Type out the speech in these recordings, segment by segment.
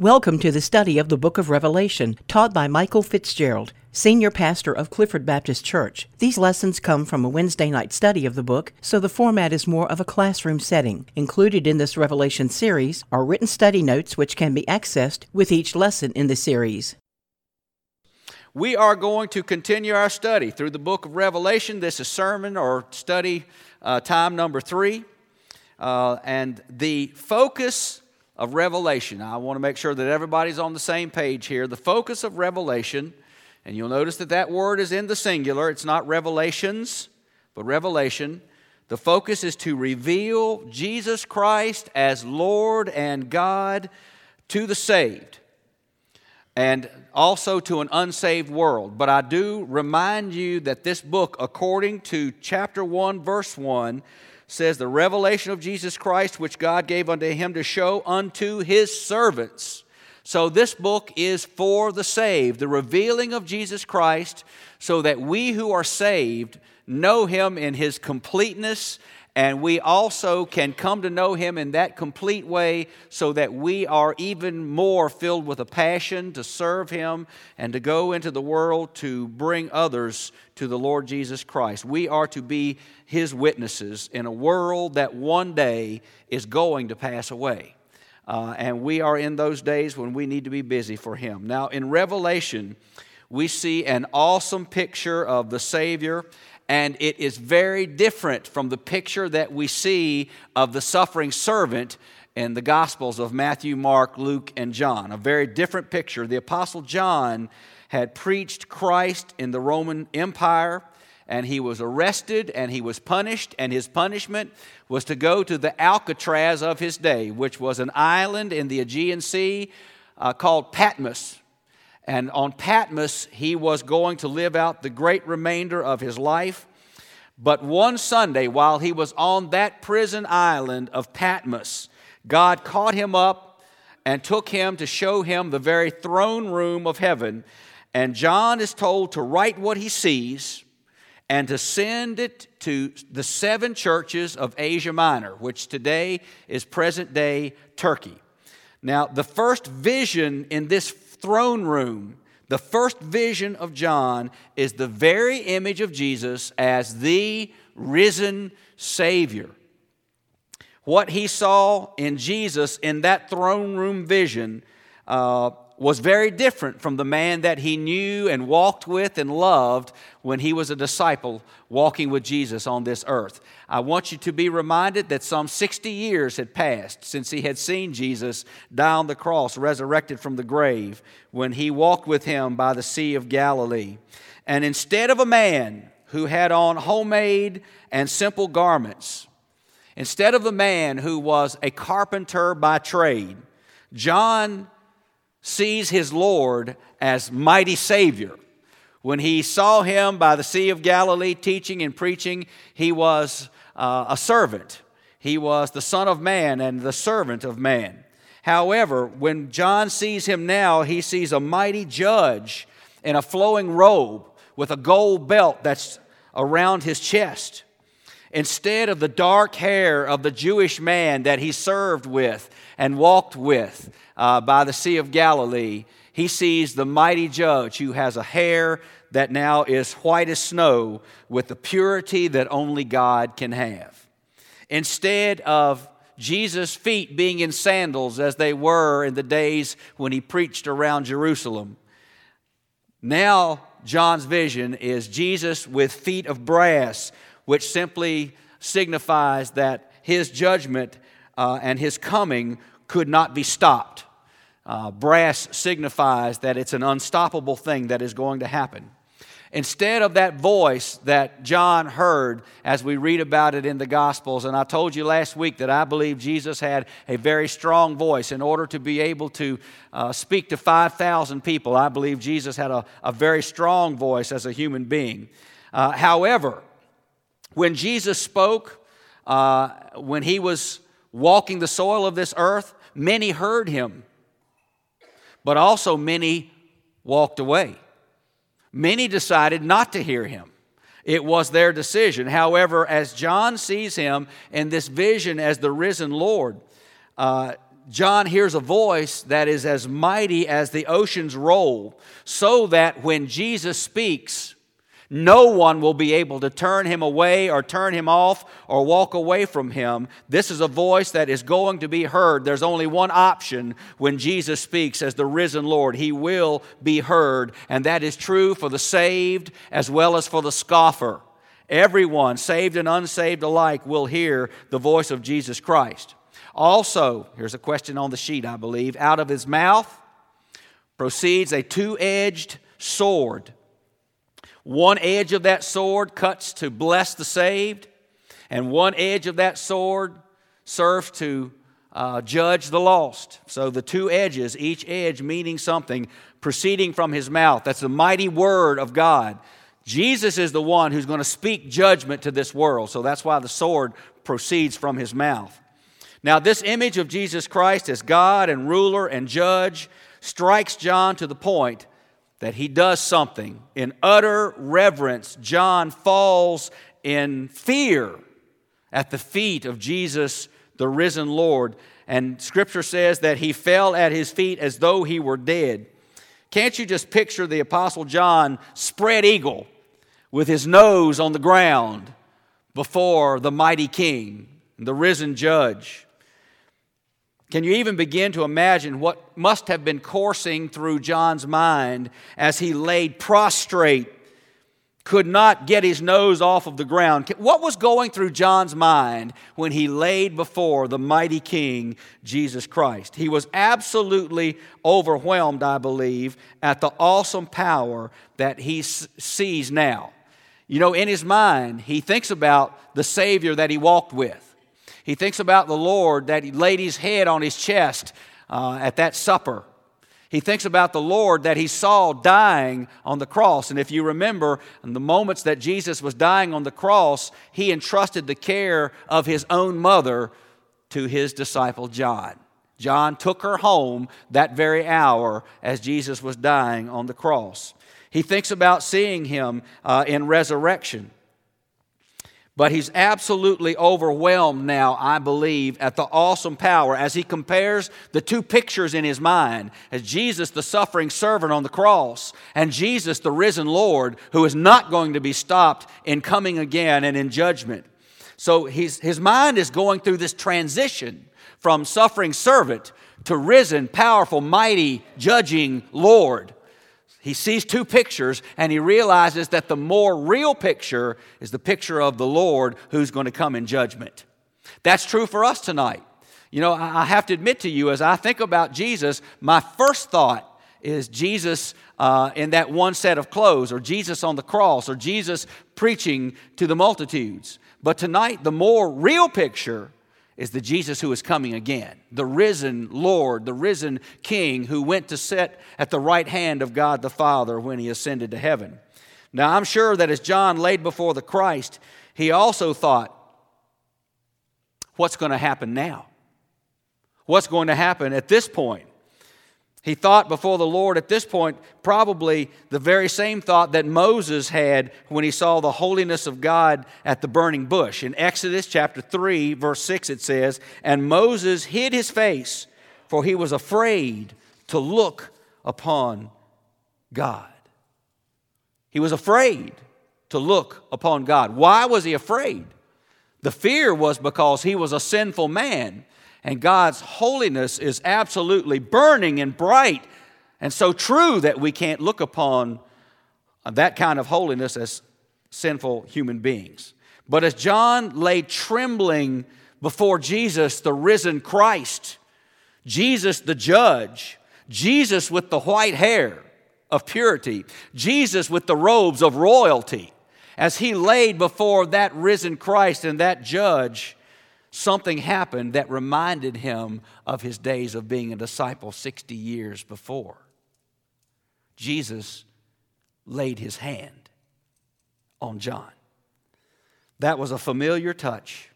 Welcome to the study of the book of Revelation, taught by Michael Fitzgerald, senior pastor of Clifford Baptist Church. These lessons come from a Wednesday night study of the book, so the format is more of a classroom setting. Included in this Revelation series are written study notes which can be accessed with each lesson in the series. We are going to continue our study through the book of Revelation. This is sermon or study uh, time number three. Uh, and the focus of Revelation. I want to make sure that everybody's on the same page here. The focus of Revelation, and you'll notice that that word is in the singular, it's not revelations, but revelation. The focus is to reveal Jesus Christ as Lord and God to the saved and also to an unsaved world. But I do remind you that this book, according to chapter 1, verse 1, says, The revelation of Jesus Christ, which God gave unto him to show unto his servants. So, this book is for the saved, the revealing of Jesus Christ, so that we who are saved know him in his completeness and we also can come to know Him in that complete way so that we are even more filled with a passion to serve Him and to go into the world to bring others to the Lord Jesus Christ. We are to be His witnesses in a world that one day is going to pass away. Uh, and we are in those days when we need to be busy for Him. Now, in Revelation, we see an awesome picture of the Savior and it is very different from the picture that we see of the suffering servant in the Gospels of Matthew, Mark, Luke, and John. A very different picture. The Apostle John had preached Christ in the Roman Empire, and he was arrested and he was punished, and his punishment was to go to the Alcatraz of his day, which was an island in the Aegean Sea uh, called Patmos. And on Patmos, he was going to live out the great remainder of his life. But one Sunday, while he was on that prison island of Patmos, God caught him up and took him to show him the very throne room of heaven. And John is told to write what he sees and to send it to the seven churches of Asia Minor, which today is present day Turkey. Now, the first vision in this throne room, the first vision of John is the very image of Jesus as the risen Savior. What he saw in Jesus in that throne room vision uh, was very different from the man that he knew and walked with and loved when he was a disciple walking with Jesus on this earth. I want you to be reminded that some 60 years had passed since he had seen Jesus die on the cross, resurrected from the grave, when he walked with him by the Sea of Galilee. And instead of a man who had on homemade and simple garments, instead of a man who was a carpenter by trade, John sees his Lord as mighty Savior. When he saw him by the Sea of Galilee teaching and preaching, he was uh, a servant. He was the Son of Man and the servant of man. However, when John sees him now, he sees a mighty judge in a flowing robe with a gold belt that's around his chest. Instead of the dark hair of the Jewish man that he served with and walked with uh, by the Sea of Galilee, he sees the mighty judge who has a hair that now is white as snow with the purity that only God can have. Instead of Jesus' feet being in sandals as they were in the days when he preached around Jerusalem, now John's vision is Jesus with feet of brass which simply signifies that his judgment uh, and his coming could not be stopped. Uh, brass signifies that it's an unstoppable thing that is going to happen. Instead of that voice that John heard as we read about it in the Gospels, and I told you last week that I believe Jesus had a very strong voice in order to be able to uh, speak to 5,000 people. I believe Jesus had a, a very strong voice as a human being. Uh, however, when Jesus spoke, uh, when he was walking the soil of this earth, many heard him, but also many walked away. Many decided not to hear him. It was their decision. However, as John sees him in this vision as the risen Lord, uh, John hears a voice that is as mighty as the oceans roll, so that when Jesus speaks, no one will be able to turn him away or turn him off or walk away from him. This is a voice that is going to be heard. There's only one option when Jesus speaks as the risen Lord. He will be heard, and that is true for the saved as well as for the scoffer. Everyone, saved and unsaved alike, will hear the voice of Jesus Christ. Also, here's a question on the sheet, I believe. Out of his mouth proceeds a two edged sword one edge of that sword cuts to bless the saved, and one edge of that sword serves to uh, judge the lost. So the two edges, each edge meaning something, proceeding from his mouth. That's the mighty word of God. Jesus is the one who's going to speak judgment to this world. So that's why the sword proceeds from his mouth. Now, this image of Jesus Christ as God and ruler and judge strikes John to the point that he does something. In utter reverence, John falls in fear at the feet of Jesus, the risen Lord. And scripture says that he fell at his feet as though he were dead. Can't you just picture the Apostle John spread eagle with his nose on the ground before the mighty king, the risen judge? Can you even begin to imagine what must have been coursing through John's mind as he laid prostrate, could not get his nose off of the ground? What was going through John's mind when he laid before the mighty King, Jesus Christ? He was absolutely overwhelmed, I believe, at the awesome power that he sees now. You know, in his mind, he thinks about the Savior that he walked with. He thinks about the Lord that he laid his head on his chest uh, at that supper. He thinks about the Lord that he saw dying on the cross. And if you remember, in the moments that Jesus was dying on the cross, he entrusted the care of his own mother to his disciple John. John took her home that very hour as Jesus was dying on the cross. He thinks about seeing him uh, in resurrection. But he's absolutely overwhelmed now, I believe, at the awesome power as he compares the two pictures in his mind as Jesus, the suffering servant on the cross, and Jesus, the risen Lord, who is not going to be stopped in coming again and in judgment. So his, his mind is going through this transition from suffering servant to risen, powerful, mighty, judging Lord. He sees two pictures and he realizes that the more real picture is the picture of the Lord who's going to come in judgment. That's true for us tonight. You know, I have to admit to you, as I think about Jesus, my first thought is Jesus uh, in that one set of clothes, or Jesus on the cross, or Jesus preaching to the multitudes. But tonight, the more real picture is the Jesus who is coming again, the risen Lord, the risen King who went to sit at the right hand of God the Father when he ascended to heaven. Now, I'm sure that as John laid before the Christ, he also thought, what's going to happen now? What's going to happen at this point? He thought before the Lord at this point, probably the very same thought that Moses had when he saw the holiness of God at the burning bush. In Exodus chapter 3, verse 6, it says, And Moses hid his face, for he was afraid to look upon God. He was afraid to look upon God. Why was he afraid? The fear was because he was a sinful man and God's holiness is absolutely burning and bright and so true that we can't look upon that kind of holiness as sinful human beings. But as John lay trembling before Jesus, the risen Christ, Jesus the judge, Jesus with the white hair of purity, Jesus with the robes of royalty, as he laid before that risen Christ and that judge, something happened that reminded him of his days of being a disciple 60 years before. Jesus laid his hand on John. That was a familiar touch.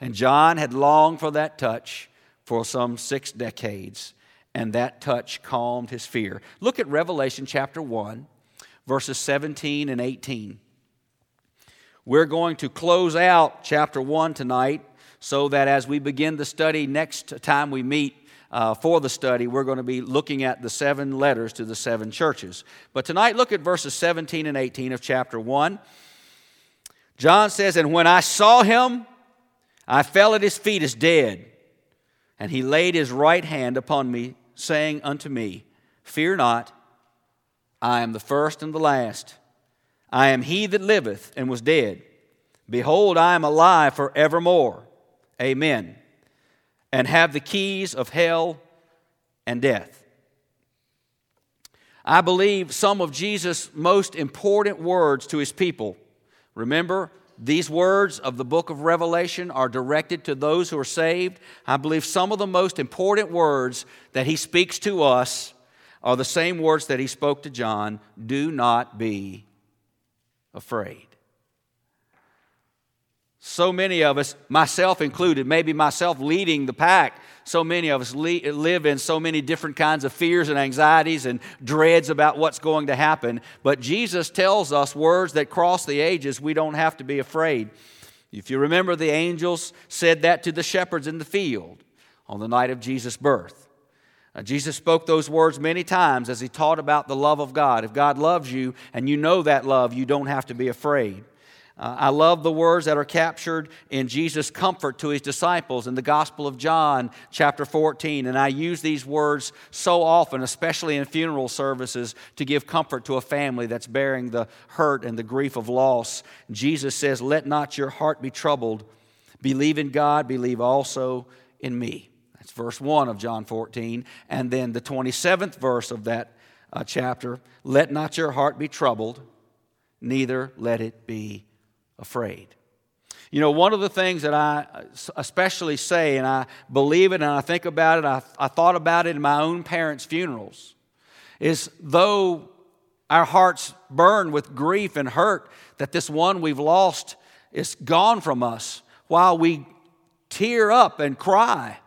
And John had longed for that touch for some six decades, and that touch calmed his fear. Look at Revelation chapter 1, verses 17 and 18. We're going to close out chapter 1 tonight so that as we begin the study next time we meet, uh, for the study, we're going to be looking at the seven letters to the seven churches. But tonight, look at verses 17 and 18 of chapter 1. John says, And when I saw him, I fell at his feet as dead. And he laid his right hand upon me, saying unto me, Fear not, I am the first and the last. I am he that liveth and was dead. Behold, I am alive for evermore. Amen. And have the keys of hell and death. I believe some of Jesus' most important words to his people. Remember, these words of the book of Revelation are directed to those who are saved. I believe some of the most important words that he speaks to us are the same words that he spoke to John do not be afraid. So many of us, myself included, maybe myself leading the pack, so many of us live in so many different kinds of fears and anxieties and dreads about what's going to happen. But Jesus tells us words that cross the ages, we don't have to be afraid. If you remember, the angels said that to the shepherds in the field on the night of Jesus' birth. Jesus spoke those words many times as he taught about the love of God. If God loves you and you know that love, you don't have to be afraid. Uh, I love the words that are captured in Jesus' comfort to his disciples in the Gospel of John, chapter 14. And I use these words so often, especially in funeral services, to give comfort to a family that's bearing the hurt and the grief of loss. Jesus says, Let not your heart be troubled. Believe in God, believe also in me. That's verse 1 of John 14. And then the 27th verse of that uh, chapter Let not your heart be troubled, neither let it be afraid. You know, one of the things that I especially say, and I believe it and I think about it, I, I thought about it in my own parents' funerals, is though our hearts burn with grief and hurt that this one we've lost is gone from us, while we tear up and cry,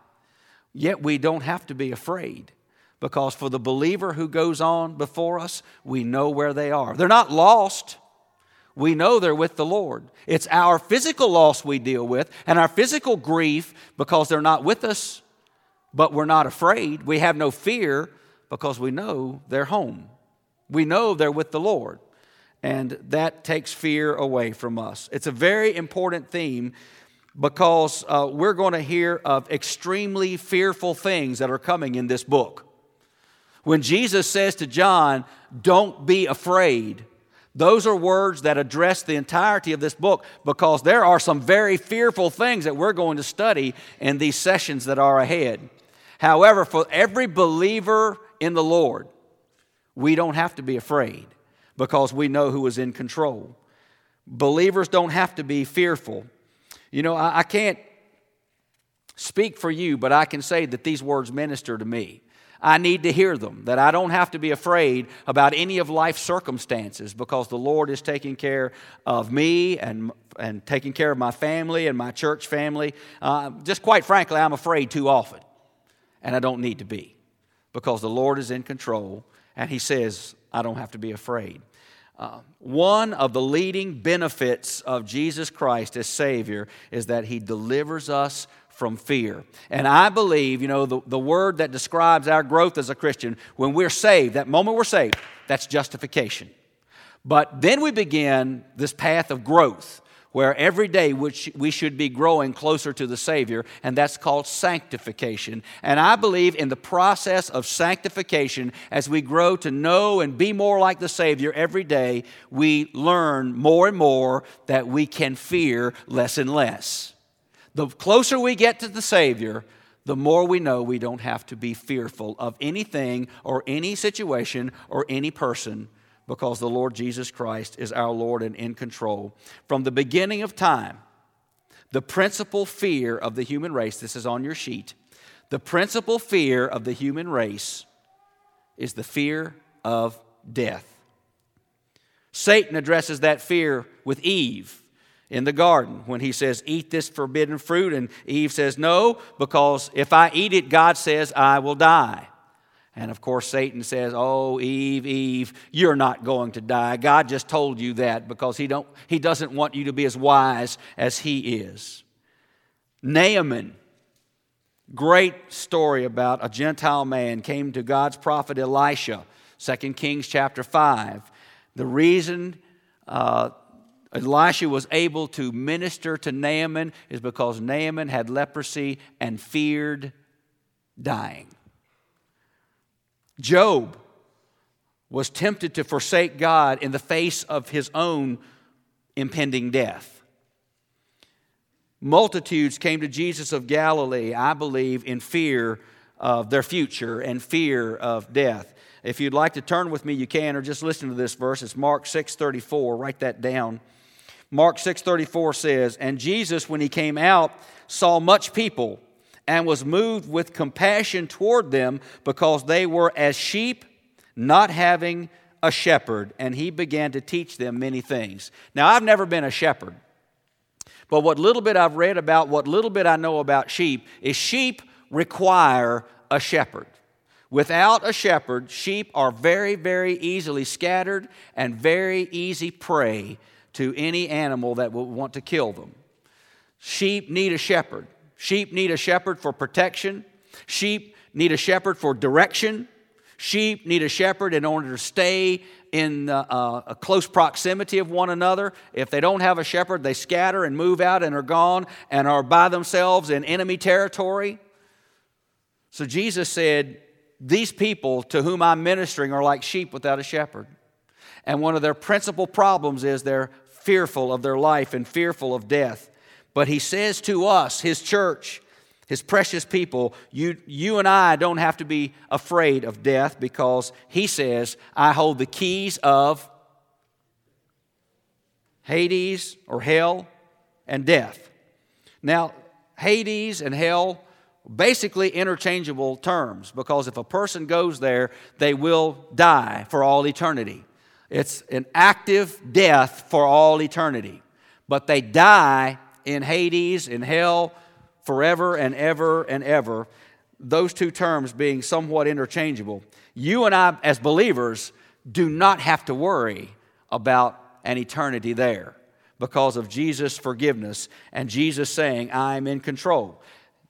yet we don't have to be afraid. Because for the believer who goes on before us, we know where they are. They're not lost we know they're with the Lord. It's our physical loss we deal with and our physical grief because they're not with us, but we're not afraid. We have no fear because we know they're home. We know they're with the Lord. And that takes fear away from us. It's a very important theme because uh, we're going to hear of extremely fearful things that are coming in this book. When Jesus says to John, Don't be afraid, those are words that address the entirety of this book because there are some very fearful things that we're going to study in these sessions that are ahead. However, for every believer in the Lord, we don't have to be afraid because we know who is in control. Believers don't have to be fearful. You know, I, I can't speak for you, but I can say that these words minister to me. I need to hear them, that I don't have to be afraid about any of life's circumstances because the Lord is taking care of me and, and taking care of my family and my church family. Uh, just quite frankly, I'm afraid too often, and I don't need to be because the Lord is in control and He says, I don't have to be afraid. Uh, one of the leading benefits of Jesus Christ as Savior is that He delivers us from fear. And I believe, you know, the, the word that describes our growth as a Christian, when we're saved, that moment we're saved, that's justification. But then we begin this path of growth where every day we should be growing closer to the Savior, and that's called sanctification. And I believe in the process of sanctification, as we grow to know and be more like the Savior every day, we learn more and more that we can fear less and less. The closer we get to the Savior, the more we know we don't have to be fearful of anything or any situation or any person because the Lord Jesus Christ is our Lord and in control. From the beginning of time, the principal fear of the human race, this is on your sheet, the principal fear of the human race is the fear of death. Satan addresses that fear with Eve in the garden when he says, Eat this forbidden fruit. And Eve says, No, because if I eat it, God says I will die. And of course, Satan says, Oh, Eve, Eve, you're not going to die. God just told you that because he, don't, he doesn't want you to be as wise as he is. Naaman great story about a Gentile man came to God's prophet Elisha, 2 Kings chapter 5. The reason uh, Elisha was able to minister to Naaman is because Naaman had leprosy and feared dying. Job was tempted to forsake God in the face of his own impending death. Multitudes came to Jesus of Galilee, I believe, in fear of their future and fear of death. If you'd like to turn with me, you can, or just listen to this verse. It's Mark 6:34. Write that down. Mark 6:34 says, "And Jesus, when he came out, saw much people and was moved with compassion toward them because they were as sheep not having a shepherd, and he began to teach them many things. Now, I've never been a shepherd, but what little bit I've read about, what little bit I know about sheep, is sheep require a shepherd. Without a shepherd, sheep are very, very easily scattered and very easy prey to any animal that will want to kill them. Sheep need a shepherd. Sheep need a shepherd for protection. Sheep need a shepherd for direction. Sheep need a shepherd in order to stay in uh, uh, a close proximity of one another. If they don't have a shepherd, they scatter and move out and are gone and are by themselves in enemy territory. So Jesus said, These people to whom I'm ministering are like sheep without a shepherd. And one of their principal problems is they're fearful of their life and fearful of death. But he says to us, his church, his precious people, you, you and I don't have to be afraid of death because he says, I hold the keys of Hades or hell and death. Now, Hades and hell basically interchangeable terms because if a person goes there, they will die for all eternity. It's an active death for all eternity. But they die in Hades, in hell, forever and ever and ever, those two terms being somewhat interchangeable. You and I, as believers, do not have to worry about an eternity there because of Jesus' forgiveness and Jesus saying, I'm in control.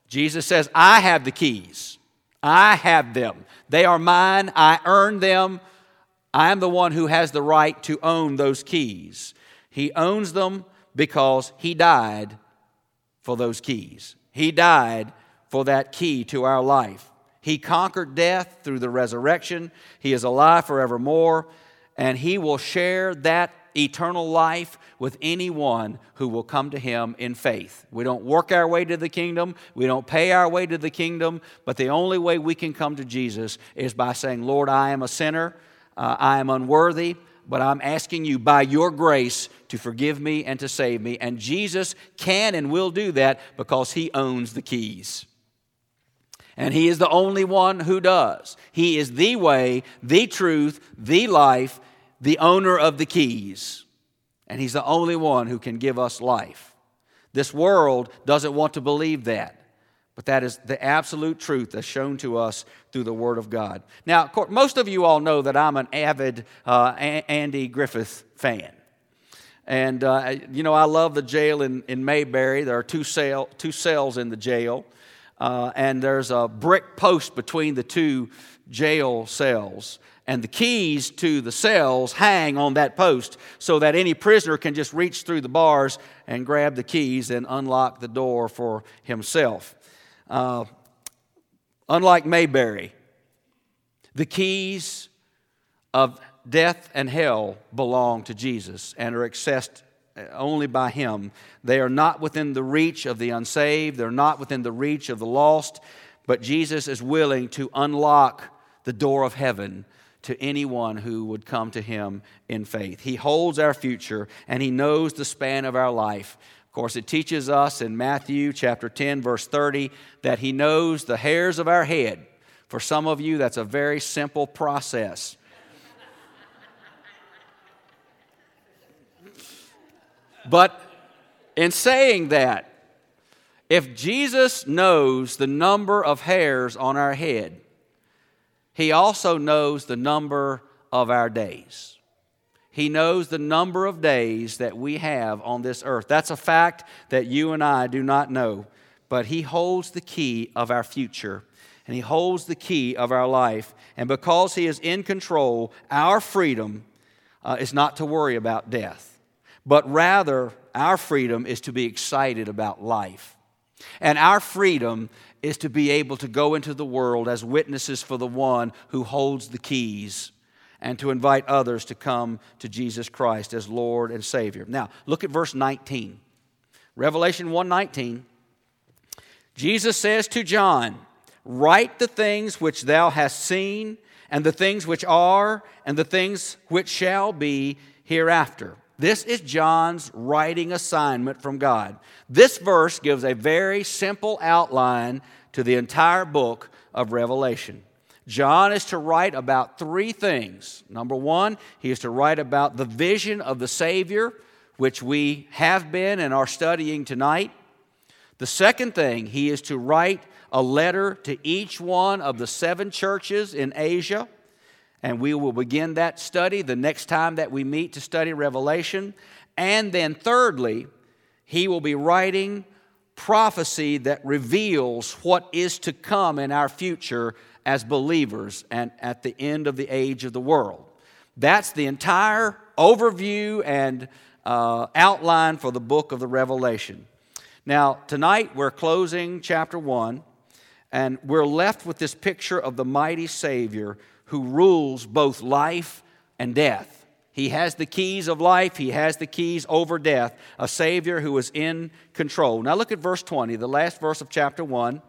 Jesus says, I have the keys. I have them. They are mine. I earned them. I am the one who has the right to own those keys. He owns them because he died for those keys. He died for that key to our life. He conquered death through the resurrection. He is alive forevermore, and he will share that eternal life with anyone who will come to him in faith. We don't work our way to the kingdom, we don't pay our way to the kingdom, but the only way we can come to Jesus is by saying, Lord, I am a sinner, uh, I am unworthy, but I'm asking you by your grace to forgive me and to save me. And Jesus can and will do that because he owns the keys. And he is the only one who does. He is the way, the truth, the life, the owner of the keys. And he's the only one who can give us life. This world doesn't want to believe that. But that is the absolute truth that's shown to us through the Word of God. Now, of course, most of you all know that I'm an avid uh, Andy Griffith fan. And, uh, you know, I love the jail in, in Mayberry. There are two, cell, two cells in the jail, uh, and there's a brick post between the two jail cells. And the keys to the cells hang on that post so that any prisoner can just reach through the bars and grab the keys and unlock the door for himself. Uh, unlike Mayberry, the keys of death and hell belong to Jesus and are accessed only by Him. They are not within the reach of the unsaved, they're not within the reach of the lost, but Jesus is willing to unlock the door of heaven to anyone who would come to Him in faith. He holds our future and He knows the span of our life. Of course, it teaches us in Matthew chapter 10, verse 30, that He knows the hairs of our head. For some of you, that's a very simple process. but in saying that, if Jesus knows the number of hairs on our head, He also knows the number of our days. He knows the number of days that we have on this earth. That's a fact that you and I do not know. but He holds the key of our future and He holds the key of our life. And because He is in control, our freedom uh, is not to worry about death, but rather our freedom is to be excited about life. And our freedom is to be able to go into the world as witnesses for the one who holds the keys and to invite others to come to Jesus Christ as Lord and Savior. Now, look at verse 19. Revelation 1:19. Jesus says to John, "Write the things which thou hast seen, and the things which are, and the things which shall be hereafter." This is John's writing assignment from God. This verse gives a very simple outline to the entire book of Revelation. John is to write about three things. Number one, he is to write about the vision of the Savior, which we have been and are studying tonight. The second thing, he is to write a letter to each one of the seven churches in Asia. And we will begin that study the next time that we meet to study Revelation. And then, thirdly, he will be writing prophecy that reveals what is to come in our future as believers and at the end of the age of the world. That's the entire overview and uh, outline for the book of the Revelation. Now, tonight we're closing chapter 1, and we're left with this picture of the mighty Savior who rules both life and death. He has the keys of life, he has the keys over death, a Savior who is in control. Now look at verse 20, the last verse of chapter 1.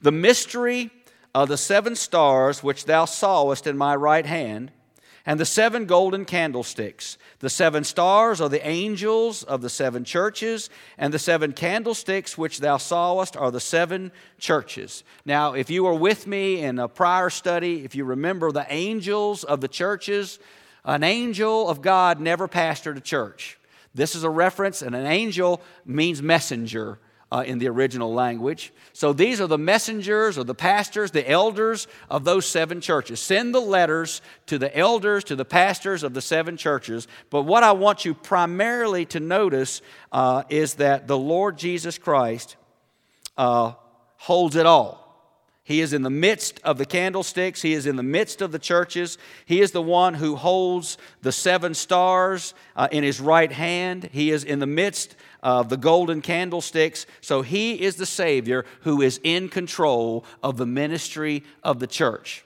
The mystery of the seven stars which thou sawest in my right hand and the seven golden candlesticks. The seven stars are the angels of the seven churches, and the seven candlesticks which thou sawest are the seven churches. Now, if you were with me in a prior study, if you remember the angels of the churches, an angel of God never pastored a church. This is a reference, and an angel means messenger uh, in the original language. So these are the messengers or the pastors, the elders of those seven churches. Send the letters to the elders, to the pastors of the seven churches. But what I want you primarily to notice uh, is that the Lord Jesus Christ uh, holds it all. He is in the midst of the candlesticks. He is in the midst of the churches. He is the one who holds the seven stars uh, in his right hand. He is in the midst of the golden candlesticks. So he is the Savior who is in control of the ministry of the church.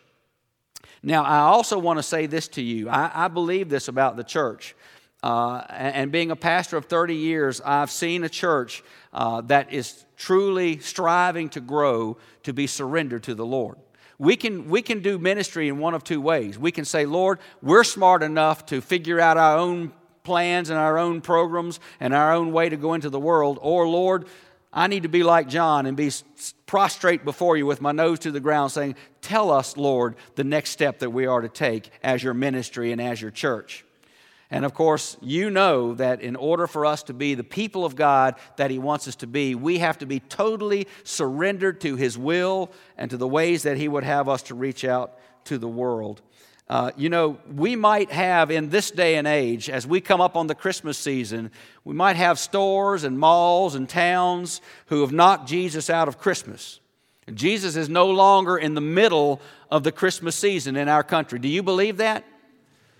Now, I also want to say this to you. I, I believe this about the church. Uh, and being a pastor of 30 years, I've seen a church uh, that is truly striving to grow to be surrendered to the Lord. We can, we can do ministry in one of two ways. We can say, Lord, we're smart enough to figure out our own plans and our own programs and our own way to go into the world, or Lord, I need to be like John and be prostrate before you with my nose to the ground, saying, Tell us, Lord, the next step that we are to take as your ministry and as your church. And of course, you know that in order for us to be the people of God that He wants us to be, we have to be totally surrendered to His will and to the ways that He would have us to reach out to the world. Uh, you know, we might have in this day and age, as we come up on the Christmas season, we might have stores and malls and towns who have knocked Jesus out of Christmas. Jesus is no longer in the middle of the Christmas season in our country. Do you believe that?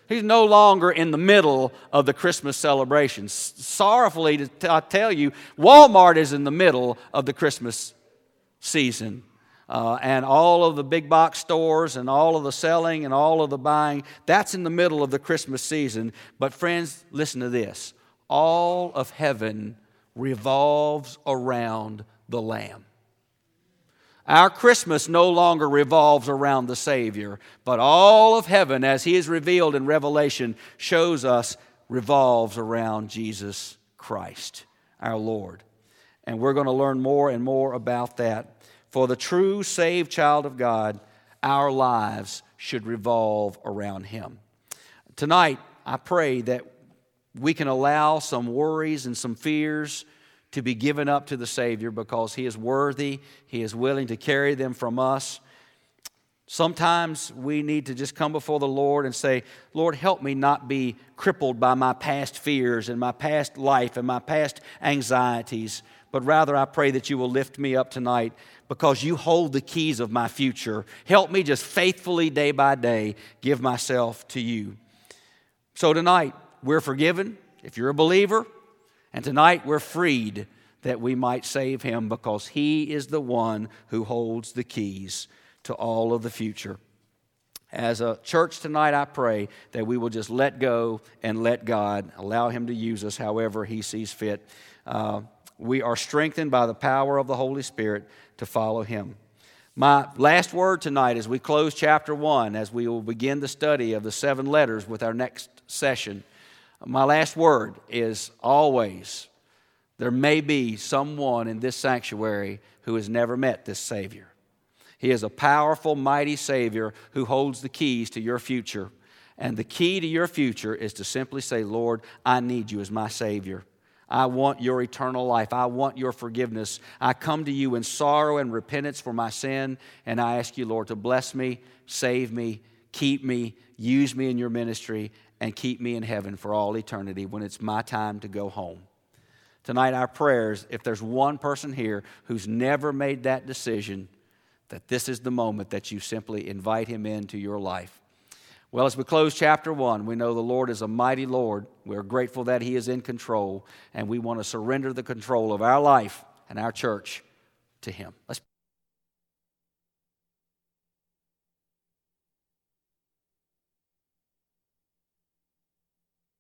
He's no longer in the middle of the Christmas celebrations. Sorrowfully to t- I tell you, Walmart is in the middle of the Christmas season. Uh, and all of the big box stores and all of the selling and all of the buying, that's in the middle of the Christmas season. But, friends, listen to this all of heaven revolves around the Lamb. Our Christmas no longer revolves around the Savior, but all of heaven, as He is revealed in Revelation, shows us revolves around Jesus Christ, our Lord. And we're going to learn more and more about that. For the true saved child of God, our lives should revolve around Him. Tonight, I pray that we can allow some worries and some fears to be given up to the Savior because He is worthy, He is willing to carry them from us. Sometimes we need to just come before the Lord and say, Lord, help me not be crippled by my past fears and my past life and my past anxieties, but rather I pray that you will lift me up tonight because you hold the keys of my future. Help me just faithfully, day by day, give myself to you. So tonight, we're forgiven if you're a believer, and tonight we're freed that we might save him because he is the one who holds the keys to all of the future. As a church tonight, I pray that we will just let go and let God allow Him to use us however He sees fit. Uh, we are strengthened by the power of the Holy Spirit to follow Him. My last word tonight as we close chapter one, as we will begin the study of the seven letters with our next session, my last word is always there may be someone in this sanctuary who has never met this Savior. He is a powerful, mighty Savior who holds the keys to your future. And the key to your future is to simply say, Lord, I need you as my Savior. I want your eternal life. I want your forgiveness. I come to you in sorrow and repentance for my sin, and I ask you, Lord, to bless me, save me, keep me, use me in your ministry, and keep me in heaven for all eternity when it's my time to go home. Tonight, our prayers, if there's one person here who's never made that decision, that this is the moment that you simply invite him into your life. Well, as we close chapter one, we know the Lord is a mighty Lord. We're grateful that he is in control, and we want to surrender the control of our life and our church to him. Let's